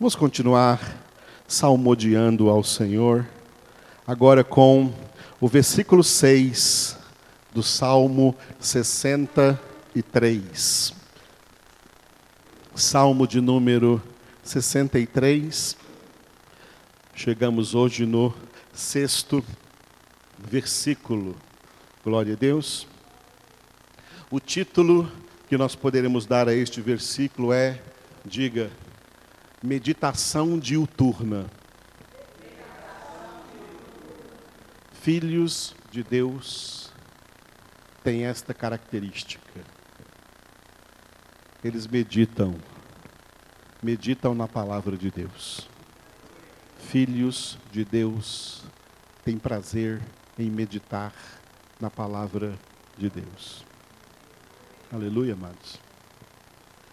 Vamos continuar salmodiando ao Senhor, agora com o versículo 6 do Salmo 63. Salmo de número 63. Chegamos hoje no sexto versículo. Glória a Deus. O título que nós poderemos dar a este versículo é, diga, meditação diuturna. Filhos de Deus têm esta característica. Eles meditam, meditam na palavra de Deus. Filhos de Deus têm prazer em meditar na palavra de Deus. Aleluia, amados.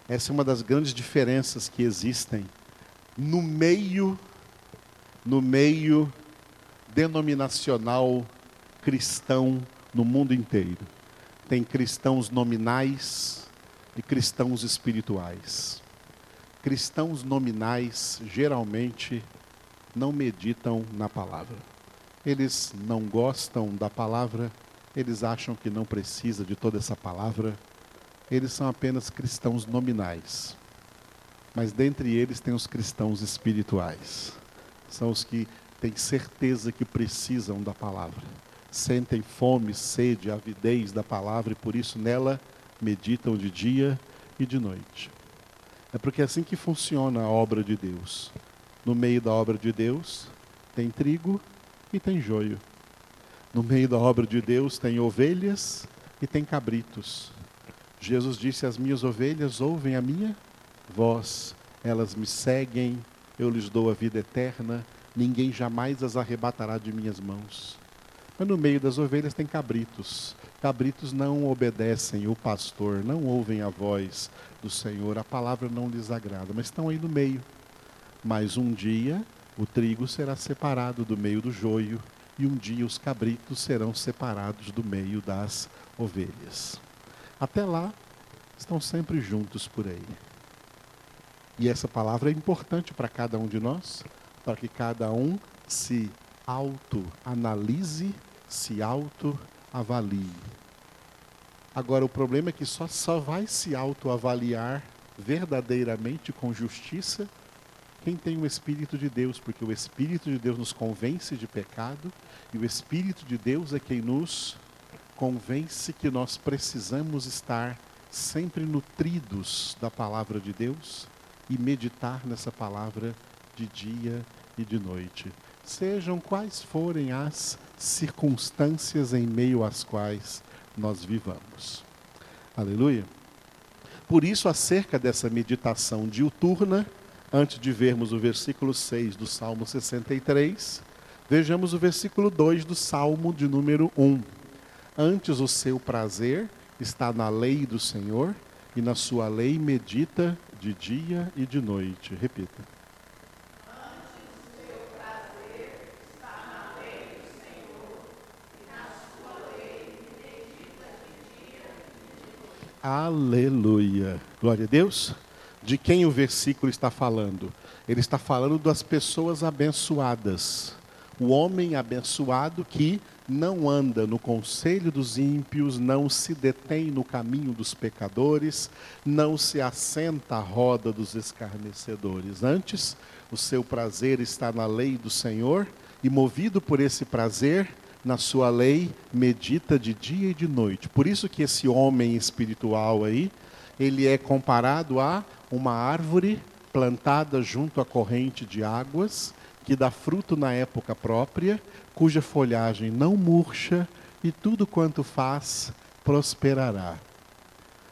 Essa é uma das grandes diferenças que existem no meio no meio denominacional cristão no mundo inteiro. Tem cristãos nominais e cristãos espirituais. Cristãos nominais geralmente não meditam na palavra. Eles não gostam da palavra, eles acham que não precisa de toda essa palavra. Eles são apenas cristãos nominais mas dentre eles tem os cristãos espirituais. São os que têm certeza que precisam da palavra, sentem fome, sede, avidez da palavra e por isso nela meditam de dia e de noite. É porque é assim que funciona a obra de Deus. No meio da obra de Deus tem trigo e tem joio. No meio da obra de Deus tem ovelhas e tem cabritos. Jesus disse: As minhas ovelhas ouvem a minha Vós, elas me seguem, eu lhes dou a vida eterna, ninguém jamais as arrebatará de minhas mãos. Mas no meio das ovelhas tem cabritos. Cabritos não obedecem o pastor, não ouvem a voz do Senhor, a palavra não lhes agrada, mas estão aí no meio. Mas um dia o trigo será separado do meio do joio, e um dia os cabritos serão separados do meio das ovelhas. Até lá, estão sempre juntos por aí. E essa palavra é importante para cada um de nós, para que cada um se autoanalise, se autoavalie. Agora, o problema é que só, só vai se autoavaliar verdadeiramente com justiça quem tem o Espírito de Deus, porque o Espírito de Deus nos convence de pecado e o Espírito de Deus é quem nos convence que nós precisamos estar sempre nutridos da palavra de Deus e meditar nessa palavra de dia e de noite. Sejam quais forem as circunstâncias em meio às quais nós vivamos. Aleluia. Por isso, acerca dessa meditação diuturna, antes de vermos o versículo 6 do Salmo 63, vejamos o versículo 2 do Salmo de número 1. Antes o seu prazer está na lei do Senhor, e na sua lei medita de dia e de noite. Repita. Aleluia. Glória a Deus. De quem o versículo está falando? Ele está falando das pessoas abençoadas. O homem abençoado que não anda no conselho dos ímpios, não se detém no caminho dos pecadores, não se assenta à roda dos escarnecedores. Antes, o seu prazer está na lei do Senhor, e movido por esse prazer, na sua lei medita de dia e de noite. Por isso que esse homem espiritual aí, ele é comparado a uma árvore plantada junto à corrente de águas, que dá fruto na época própria, cuja folhagem não murcha e tudo quanto faz prosperará.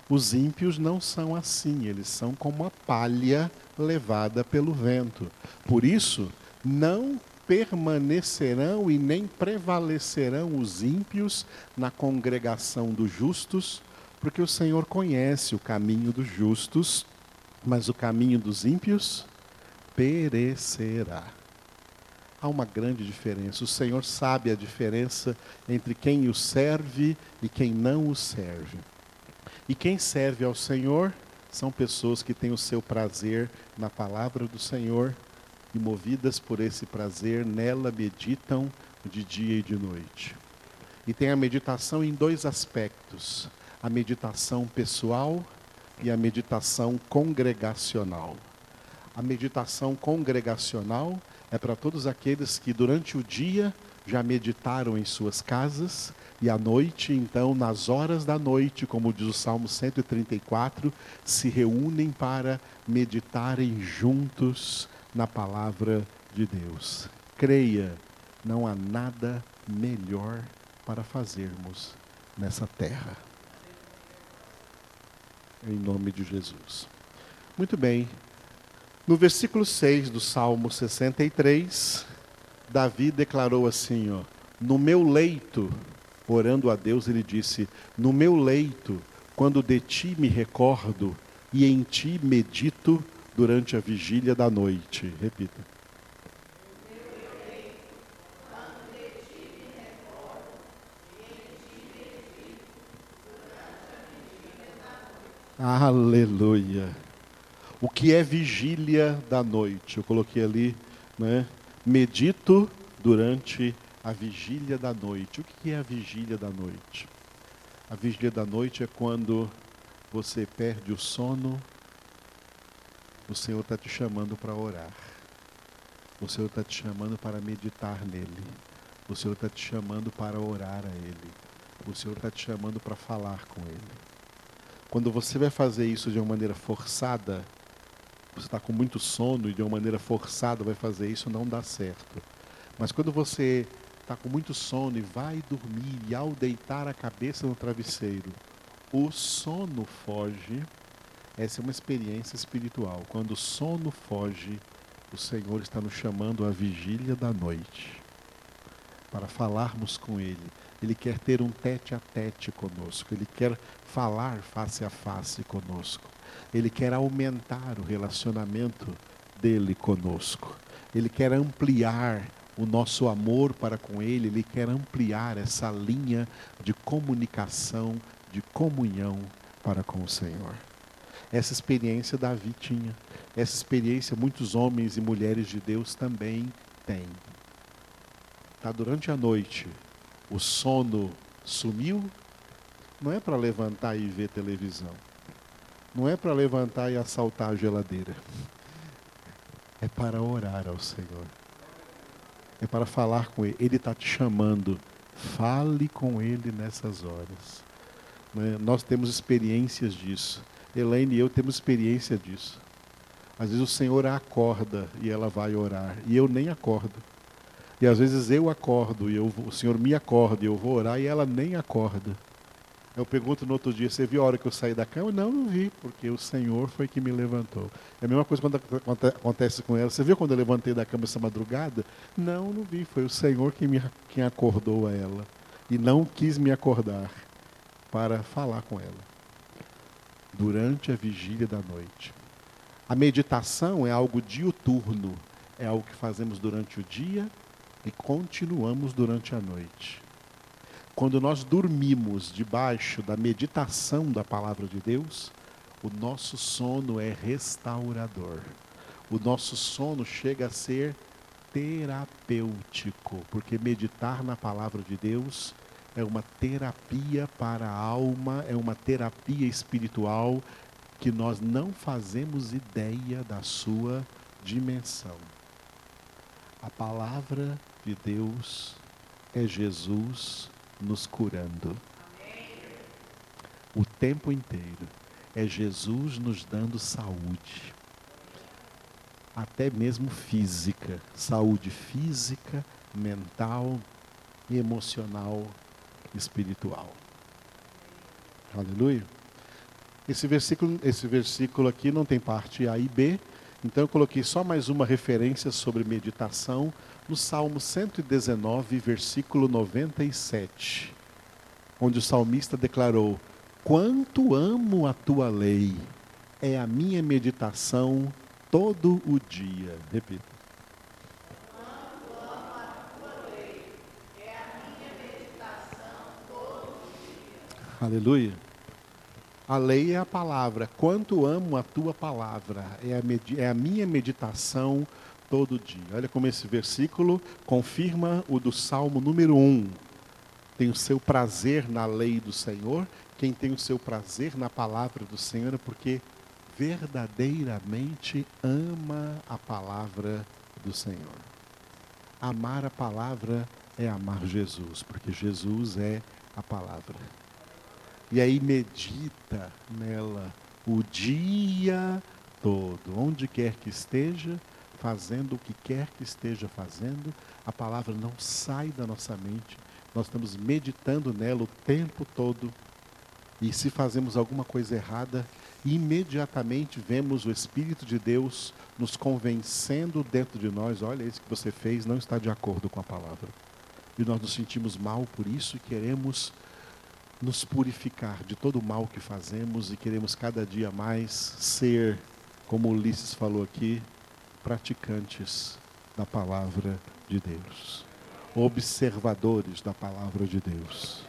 Os ímpios não são assim, eles são como a palha levada pelo vento. Por isso, não permanecerão e nem prevalecerão os ímpios na congregação dos justos, porque o Senhor conhece o caminho dos justos, mas o caminho dos ímpios perecerá há uma grande diferença. O Senhor sabe a diferença entre quem o serve e quem não o serve. E quem serve ao Senhor são pessoas que têm o seu prazer na palavra do Senhor e, movidas por esse prazer, nela meditam de dia e de noite. E tem a meditação em dois aspectos: a meditação pessoal e a meditação congregacional. A meditação congregacional é para todos aqueles que durante o dia já meditaram em suas casas e à noite, então, nas horas da noite, como diz o Salmo 134, se reúnem para meditarem juntos na palavra de Deus. Creia, não há nada melhor para fazermos nessa terra. Em nome de Jesus. Muito bem. No versículo 6 do Salmo 63, Davi declarou assim, ó: No meu leito, orando a Deus, ele disse: No meu leito, quando de ti me recordo e em ti medito durante a vigília da noite. Repita. Aleluia. O que é vigília da noite? Eu coloquei ali, né? Medito durante a vigília da noite. O que é a vigília da noite? A vigília da noite é quando você perde o sono, o Senhor está te chamando para orar. O Senhor está te chamando para meditar nele. O Senhor está te chamando para orar a Ele. O Senhor está te chamando para falar com Ele. Quando você vai fazer isso de uma maneira forçada, você está com muito sono e de uma maneira forçada vai fazer isso, não dá certo. Mas quando você está com muito sono e vai dormir, e ao deitar a cabeça no travesseiro, o sono foge, essa é uma experiência espiritual. Quando o sono foge, o Senhor está nos chamando à vigília da noite para falarmos com Ele. Ele quer ter um tete a tete conosco, Ele quer falar face a face conosco. Ele quer aumentar o relacionamento dele conosco. Ele quer ampliar o nosso amor para com Ele, Ele quer ampliar essa linha de comunicação, de comunhão para com o Senhor. Essa experiência Davi tinha, essa experiência muitos homens e mulheres de Deus também têm. Tá durante a noite, o sono sumiu, não é para levantar e ver televisão. Não é para levantar e assaltar a geladeira. É para orar ao Senhor. É para falar com Ele. Ele está te chamando. Fale com Ele nessas horas. Né? Nós temos experiências disso. Elaine e eu temos experiência disso. Às vezes o Senhor acorda e ela vai orar. E eu nem acordo. E às vezes eu acordo e eu, o Senhor me acorda e eu vou orar e ela nem acorda. Eu pergunto no outro dia, você viu a hora que eu saí da cama? Não, não vi, porque o Senhor foi que me levantou. É a mesma coisa quando acontece com ela. Você viu quando eu levantei da cama essa madrugada? Não, não vi. Foi o Senhor que me, quem acordou a ela. E não quis me acordar para falar com ela. Durante a vigília da noite. A meditação é algo diuturno. É algo que fazemos durante o dia e continuamos durante a noite. Quando nós dormimos debaixo da meditação da palavra de Deus, o nosso sono é restaurador. O nosso sono chega a ser terapêutico, porque meditar na palavra de Deus é uma terapia para a alma, é uma terapia espiritual que nós não fazemos ideia da sua dimensão. A palavra de Deus é Jesus nos curando. O tempo inteiro é Jesus nos dando saúde, até mesmo física, saúde física, mental, emocional, espiritual. Aleluia. Esse versículo, esse versículo aqui não tem parte A e B, então eu coloquei só mais uma referência sobre meditação no Salmo 119, versículo 97, onde o salmista declarou: Quanto amo a tua lei, é a minha meditação todo o dia. Repita. Aleluia. A lei é a palavra. Quanto amo a tua palavra. É a, é a minha meditação todo dia. Olha como esse versículo confirma o do Salmo número 1. Tem o seu prazer na lei do Senhor. Quem tem o seu prazer na palavra do Senhor é porque verdadeiramente ama a palavra do Senhor. Amar a palavra é amar Jesus, porque Jesus é a palavra. E aí medita nela o dia todo, onde quer que esteja, fazendo o que quer que esteja fazendo, a palavra não sai da nossa mente. Nós estamos meditando nela o tempo todo. E se fazemos alguma coisa errada, imediatamente vemos o Espírito de Deus nos convencendo dentro de nós: olha, isso que você fez não está de acordo com a palavra. E nós nos sentimos mal por isso e queremos nos purificar de todo o mal que fazemos e queremos cada dia mais ser, como Ulisses falou aqui, praticantes da palavra de Deus, observadores da palavra de Deus,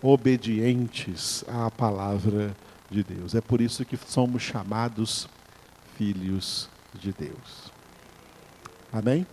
obedientes à palavra de Deus. É por isso que somos chamados filhos de Deus. Amém?